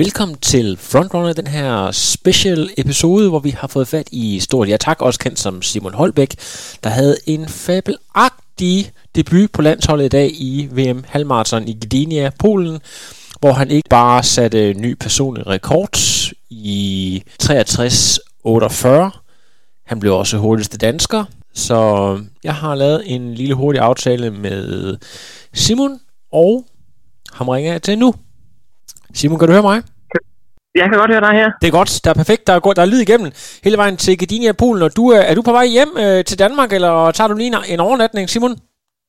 Velkommen til Frontrunner, den her special episode, hvor vi har fået fat i stort ja tak, også kendt som Simon Holbæk, der havde en fabelagtig debut på landsholdet i dag i VM Halmarathon i Gdynia, Polen, hvor han ikke bare satte ny personlig rekord i 63-48, han blev også hurtigste dansker, så jeg har lavet en lille hurtig aftale med Simon, og ham ringer jeg til nu. Simon, kan du høre mig? Jeg kan godt høre dig her. Det er godt. Der er perfekt. Der er, der er lyd igennem hele vejen til Gdynia, Polen. Og du, er, er du på vej hjem øh, til Danmark, eller tager du lige en, overnatning, Simon?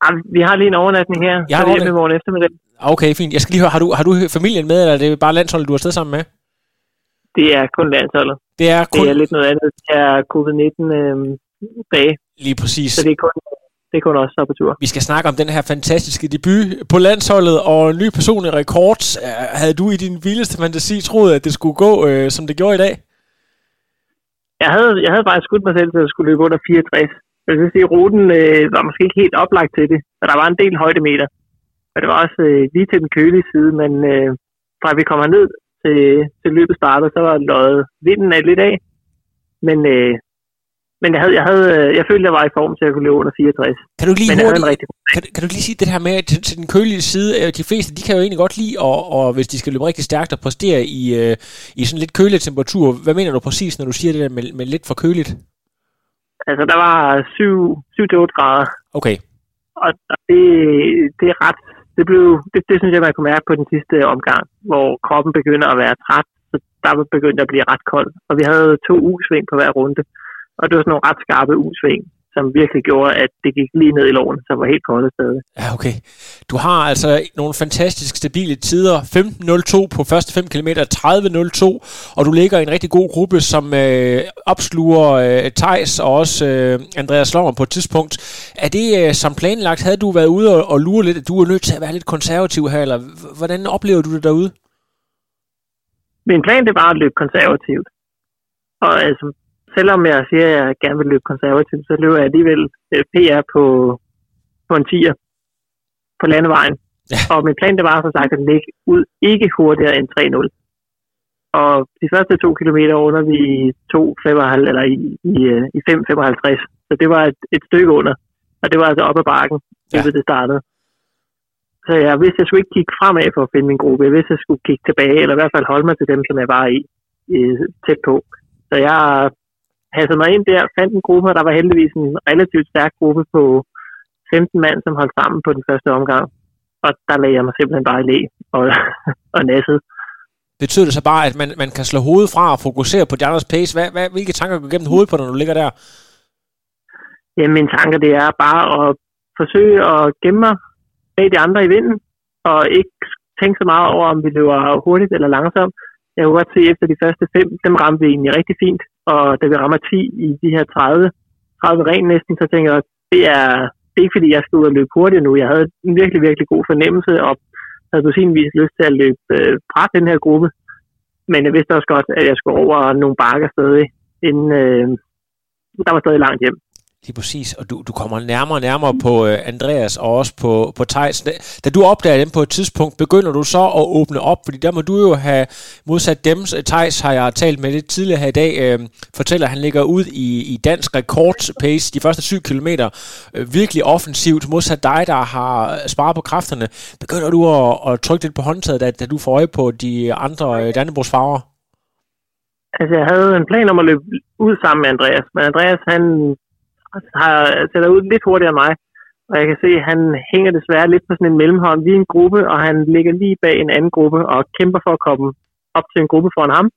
Ja, vi har lige en overnatning her. Jeg har så hjemme i morgen eftermiddag. Okay, fint. Jeg skal lige høre, har du, har du familien med, eller er det bare landsholdet, du har sted sammen med? Det er kun landsholdet. Det er kun... Det er lidt noget andet. Det er covid-19 øh, dage. Lige præcis. Så det er kun det er kun også så på tur. Vi skal snakke om den her fantastiske debut på landsholdet og en ny personlig rekord. Havde du i din vildeste fantasi troet, at det skulle gå, øh, som det gjorde i dag? Jeg havde, jeg havde bare skudt mig selv til at skulle løbe under 64. Jeg sige, at ruten øh, var måske ikke helt oplagt til det, og der var en del højdemeter. Og det var også øh, lige til den kølige side, men øh, fra vi kommer ned til, til løbet startede, så var løjet vinden af lidt af. Men øh, men jeg, havde, jeg, havde, øh, jeg følte, jeg var i form til at kunne løbe under 64. Kan du lige, hurtigt, rigtig... kan, kan du lige sige det her med, til, til den kølige side, øh, de fleste, de kan jo egentlig godt lide, og, og hvis de skal løbe rigtig stærkt og præstere i, uh, i sådan lidt kølig temperatur, hvad mener du præcis, når du siger det der med, med lidt for køligt? Altså, der var 7-8 grader. Okay. Og det, det er ret, det, blev, det, det synes jeg, man kunne mærke på den sidste omgang, hvor kroppen begynder at være træt, så der begyndte at blive ret koldt. Og vi havde to ugesving på hver runde. Og det var sådan nogle ret skarpe udsving, som virkelig gjorde, at det gik lige ned i loven, så var helt koldt stadig. Ja, okay. Du har altså nogle fantastisk stabile tider. 15.02 på første 5 km, 30.02, og du ligger i en rigtig god gruppe, som øh, opsluger øh, Tejs og også øh, Andreas Lommer på et tidspunkt. Er det øh, som planlagt? Havde du været ude og, og lure lidt, at du er nødt til at være lidt konservativ her, eller hvordan oplever du det derude? Min plan det var at løbe konservativt. Og altså, selvom jeg siger, at jeg gerne vil løbe konservativt, så løber jeg alligevel øh, PR på, på en 10'er på landevejen. Ja. Og min plan det var så sagt at ligge ud ikke hurtigere end 3-0. Og de første to kilometer under vi 2,55 eller i, i, øh, i 5,55. Så det var et, et stykke under. Og det var altså op ad bakken, ja. det startede. Så jeg vidste, at jeg skulle ikke kigge fremad for at finde min gruppe. Jeg vidste, at jeg skulle kigge tilbage, eller i hvert fald holde mig til dem, som jeg var i, i tæt på. Så jeg passede mig ind der, fandt en gruppe, og der var heldigvis en relativt stærk gruppe på 15 mand, som holdt sammen på den første omgang. Og der lagde jeg mig simpelthen bare i læ og, og nassede. Betyder det så bare, at man, man kan slå hovedet fra og fokusere på de andres pace? Hvad, hvad, hvilke tanker går gennem hovedet på, når du ligger der? Jamen, mine tanker det er bare at forsøge at gemme mig bag de andre i vinden, og ikke tænke så meget over, om vi løber hurtigt eller langsomt. Jeg kunne godt se efter de første fem, dem ramte vi egentlig rigtig fint og da vi rammer 10 i de her 30, 30 ren næsten, så tænker jeg, det er, det er ikke fordi, jeg skal ud og løbe hurtigt nu. Jeg havde en virkelig, virkelig god fornemmelse, og havde på sin vis lyst til at løbe øh, fra den her gruppe. Men jeg vidste også godt, at jeg skulle over nogle bakker stadig, inden øh, der var stadig langt hjem. Lige præcis, og du, du kommer nærmere og nærmere på uh, Andreas og også på, på Thijs. Da, da du opdager dem på et tidspunkt, begynder du så at åbne op, fordi der må du jo have modsat dem. Øh, Thijs har jeg talt med lidt tidligere her i dag, uh, fortæller, at han ligger ud i, i dansk rekordpace de første 7 km, uh, virkelig offensivt, modsat dig, der har sparet på kræfterne. Begynder du at, at trykke lidt på håndtaget, da, da du får øje på de andre uh, Dannebrogs farver? Altså, jeg havde en plan om at løbe ud sammen med Andreas, men Andreas, han har sætter ud lidt hurtigere end mig. Og jeg kan se, at han hænger desværre lidt på sådan en mellemhånd. Vi er en gruppe, og han ligger lige bag en anden gruppe og kæmper for at komme op til en gruppe foran ham.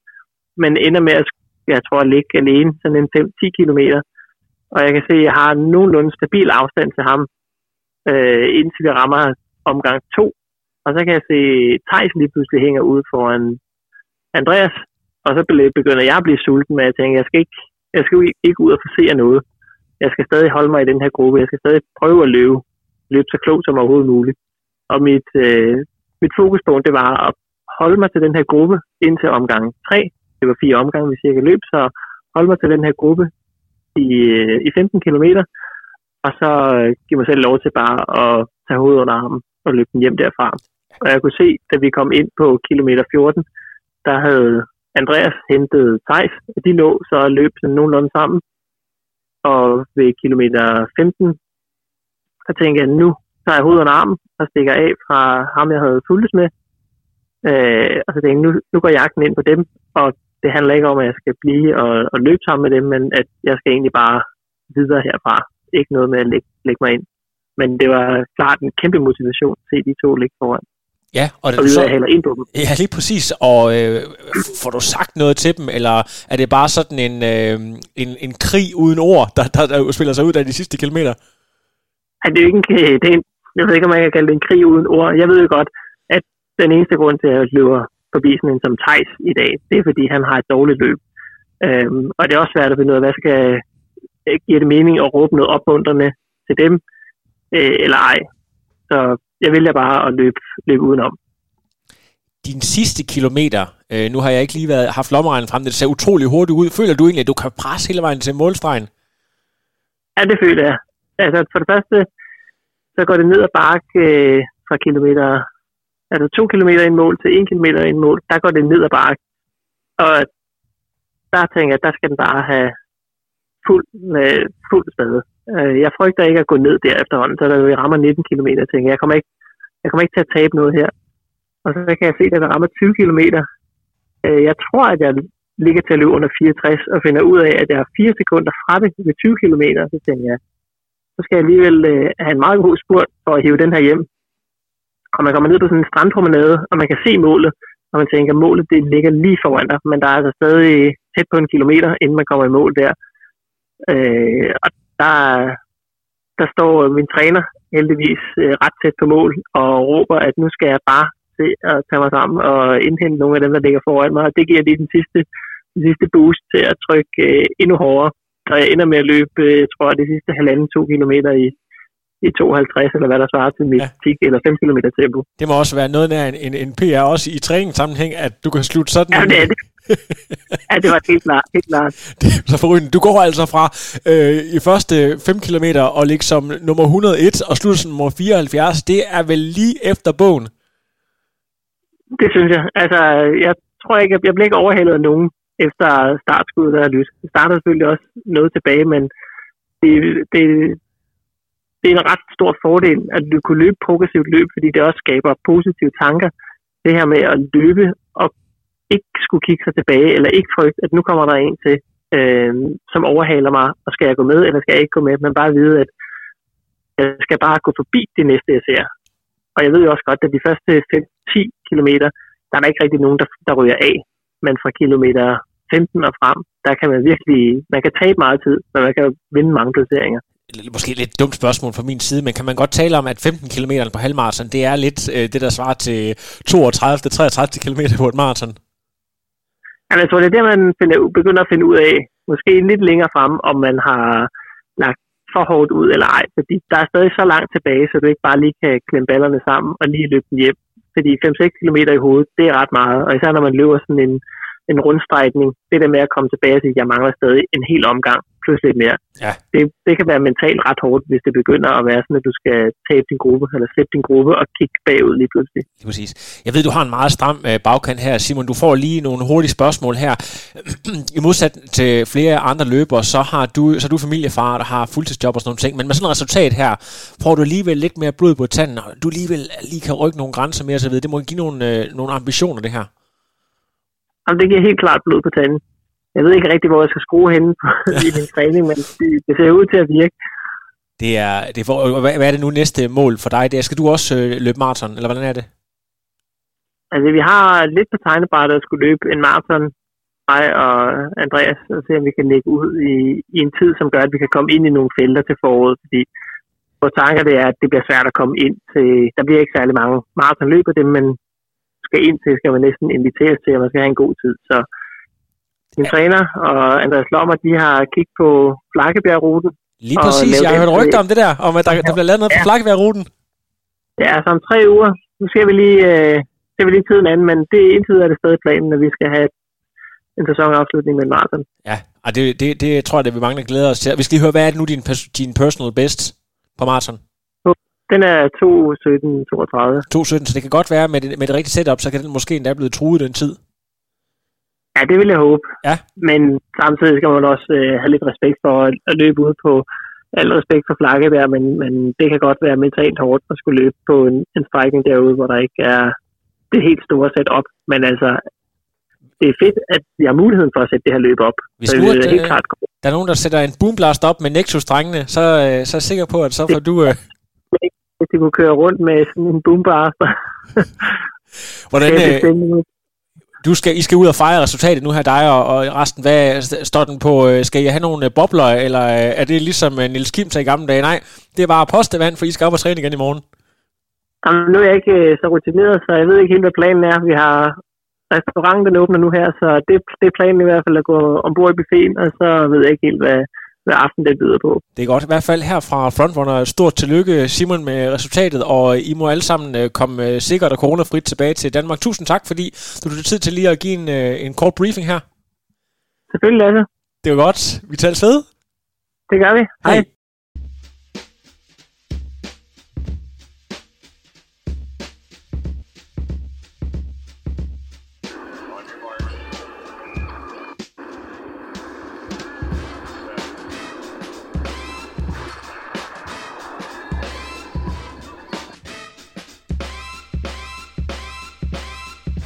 Men ender med at, jeg tror, at ligge alene sådan en 5-10 km. Og jeg kan se, at jeg har nogenlunde stabil afstand til ham, øh, indtil vi rammer omgang 2. Og så kan jeg se, at Thijs lige pludselig hænger ud foran Andreas. Og så begynder jeg at blive sulten med at tænke, at jeg skal ikke, jeg skal ikke ud og forsere noget jeg skal stadig holde mig i den her gruppe. Jeg skal stadig prøve at løbe, løbe så klogt som overhovedet muligt. Og mit, øh, mit fokuspunkt, det var at holde mig til den her gruppe indtil omgang 3. Det var fire omgange, vi cirka løb, så holde mig til den her gruppe i, øh, i 15 km, og så øh, give mig selv lov til bare at tage hovedet under armen og løbe den hjem derfra. Og jeg kunne se, da vi kom ind på kilometer 14, der havde Andreas hentet Thijs, og de lå så og løb sådan nogenlunde sammen. Og ved kilometer 15, så tænkte jeg, nu tager jeg hovedet og armen og stikker af fra ham, jeg havde fulgt med. Øh, og så tænkte jeg, nu, nu går jagten ind på dem, og det handler ikke om, at jeg skal blive og, og løbe sammen med dem, men at jeg skal egentlig bare videre herfra. Ikke noget med at lægge, lægge mig ind. Men det var klart en kæmpe motivation at se de to ligge foran. Ja, og, og så, heller ind på dem. Ja, lige præcis. Og øh, får du sagt noget til dem, eller er det bare sådan en, øh, en, en krig uden ord, der, der, der spiller sig ud af de sidste kilometer? Ja, det er jo ikke en, det er en, jeg ved ikke, om man kan kalde det en krig uden ord. Jeg ved jo godt, at den eneste grund til, at jeg løber forbi sådan en som Thijs i dag, det er, fordi han har et dårligt løb. Øhm, og det er også svært at finde ud af, hvad skal give det mening at råbe noget opmuntrende til dem, øh, eller ej. Så jeg vælger bare at løbe, løbe udenom. Din sidste kilometer, øh, nu har jeg ikke lige været, haft lommeregnen frem, det ser utrolig hurtigt ud. Føler du egentlig, at du kan presse hele vejen til målstregen? Ja, det føler jeg. Altså for det første, så går det ned ad bakke øh, fra kilometer, altså to kilometer ind mål til en kilometer ind mål, der går det ned ad bakke. Og der tænker jeg, der skal den bare have fuld, øh, fuld spade. Øh, jeg frygter ikke at gå ned der efterhånden, så der vi rammer 19 km, tænker jeg, kommer ikke, jeg kommer ikke til at tabe noget her. Og så kan jeg se, at der rammer 20 km. Øh, jeg tror, at jeg ligger til at løbe under 64, og finder ud af, at jeg er 4 sekunder fra det ved 20 km, så tænker jeg, så skal jeg alligevel øh, have en meget god spurt for at hive den her hjem. Og man kommer ned på sådan en strandpromenade, og man kan se målet, og man tænker, at målet det ligger lige foran dig, men der er altså stadig tæt på en kilometer, inden man kommer i mål der. Øh, og der, der står min træner heldigvis øh, ret tæt på mål og råber, at nu skal jeg bare se at tage mig sammen og indhente nogle af dem, der ligger foran mig. Og det giver lige den sidste, den sidste boost til at trykke øh, endnu hårdere. Og jeg ender med at løbe, øh, jeg tror, de sidste halvanden, to kilometer i, i 52, eller hvad der svarer til mit ja. 10 eller 5 km tempo. Det må også være noget nær en, en, en PR, også i træningssammenhæng, at du kan slutte sådan ja, det er det. ja, det var helt klart. Helt klart. Det, så forrygende. Du går altså fra øh, i første 5 km og ligge som nummer 101 og slutter som nummer 74. Det er vel lige efter bogen? Det synes jeg. Altså, jeg tror ikke, jeg bliver ikke overhældet af nogen efter startskuddet der er lys. Det starter selvfølgelig også noget tilbage, men det, det, det er en ret stor fordel, at du kunne løbe progressivt løb, fordi det også skaber positive tanker. Det her med at løbe og ikke skulle kigge sig tilbage, eller ikke frygte, at nu kommer der en til, øh, som overhaler mig, og skal jeg gå med, eller skal jeg ikke gå med, men bare vide, at jeg skal bare gå forbi det næste, jeg ser. Og jeg ved jo også godt, at de første 5-10 km, der er der ikke rigtig nogen, der, der ryger af. Men fra kilometer 15 og frem, der kan man virkelig, man kan tabe meget tid, men man kan vinde mange placeringer måske lidt dumt spørgsmål fra min side, men kan man godt tale om, at 15 km på halvmarathon, det er lidt øh, det, der svarer til 32-33 km på et maraton? Ja, jeg tror, det er det, man finder, begynder at finde ud af, måske lidt længere frem, om man har lagt for hårdt ud eller ej, fordi der er stadig så langt tilbage, så du ikke bare lige kan klemme ballerne sammen og lige løbe dem hjem. Fordi 5-6 km i hovedet, det er ret meget, og især når man løber sådan en, en rundstrækning, det der med at komme tilbage og sige, at jeg mangler stadig en hel omgang, plus lidt mere. Ja. Det, det kan være mentalt ret hårdt, hvis det begynder at være sådan, at du skal tabe din gruppe, eller slippe din gruppe og kigge bagud lige pludselig. Lige præcis. Jeg ved, du har en meget stram øh, bagkant her, Simon. Du får lige nogle hurtige spørgsmål her. I modsat til flere andre løbere, så har du, så er du familiefar, der har fuldtidsjob og sådan nogle ting. Men med sådan et resultat her, får du alligevel lidt mere blod på tanden, og du alligevel lige kan rykke nogle grænser mere, så ved. Det må give nogle, øh, nogle ambitioner, det her. Jamen, det giver helt klart blod på tanden jeg ved ikke rigtig, hvor jeg skal skrue henne på, i min træning, men det, det ser ud til at virke. Det er, det er for, hvad, hvad er det nu næste mål for dig? Det er, skal du også øh, løbe maraton, eller hvordan er det? Altså, vi har lidt på tegnebrættet at skulle løbe en maraton, mig og Andreas, og se om vi kan lægge ud i, i en tid, som gør, at vi kan komme ind i nogle felter til foråret, fordi vores tanker det er, at det bliver svært at komme ind til, der bliver ikke særlig mange maratonløb af dem, men skal ind til, skal man næsten inviteres til, at man skal have en god tid. Så min træner og Andreas Lommer, de har kigget på Flakkebjergruten. Lige præcis, jeg har hørt rygter om det der, om at der, der bliver lavet noget ja. på Flakkebjergruten. Ja, så om tre uger, nu skal vi lige, øh, ser vi lige tiden anden, men det indtil er det stadig planen, at vi skal have en sæsonafslutning med en maraton. Ja, og det, det, det tror jeg, det vi mange der glæder os til. Vi skal lige høre, hvad er det nu din, din personal best på maraton? Den er 2.17.32. 2.17, så det kan godt være, med det, med det rigtige setup, så kan den måske endda blive truet den tid. Ja, det vil jeg håbe. Ja. Men samtidig skal man også øh, have lidt respekt for at, at løbe ud på al respekt for flagget der, men, men det kan godt være mentalt hårdt at skulle løbe på en, en strækning derude, hvor der ikke er det helt store sæt op. Men altså, det er fedt, at vi har muligheden for at sætte det her løb op. Hvis så det er helt klart Der er nogen, der sætter en boomblast op med Nexus-drengene, så, øh, så er jeg sikker på, at så får du... Øh, hvis de kunne køre rundt med sådan en boomblaster. hvordan, Det er øh du skal, I skal ud og fejre resultatet nu her, dig og, og resten. Hvad står den på? Øh, skal I have nogle øh, bobler, eller øh, er det ligesom Nils Kim sagde i gamle dage? Nej, det er bare postevand, for I skal op og træne igen i morgen. Jamen, nu er jeg ikke så rutineret, så jeg ved ikke helt, hvad planen er. Vi har restauranten, den åbner nu her, så det, det er planen i hvert fald at gå ombord i buffeten, og så ved jeg ikke helt, hvad, hvad aften det byder på. Det er godt. I hvert fald her fra Frontrunner. Stort tillykke, Simon, med resultatet, og I må alle sammen øh, komme øh, sikkert og coronafrit tilbage til Danmark. Tusind tak, fordi du tog tid til lige at give en, øh, en kort briefing her. Selvfølgelig, Lasse. Det var godt. Vi tager ved. Det gør vi. Hej. Hej.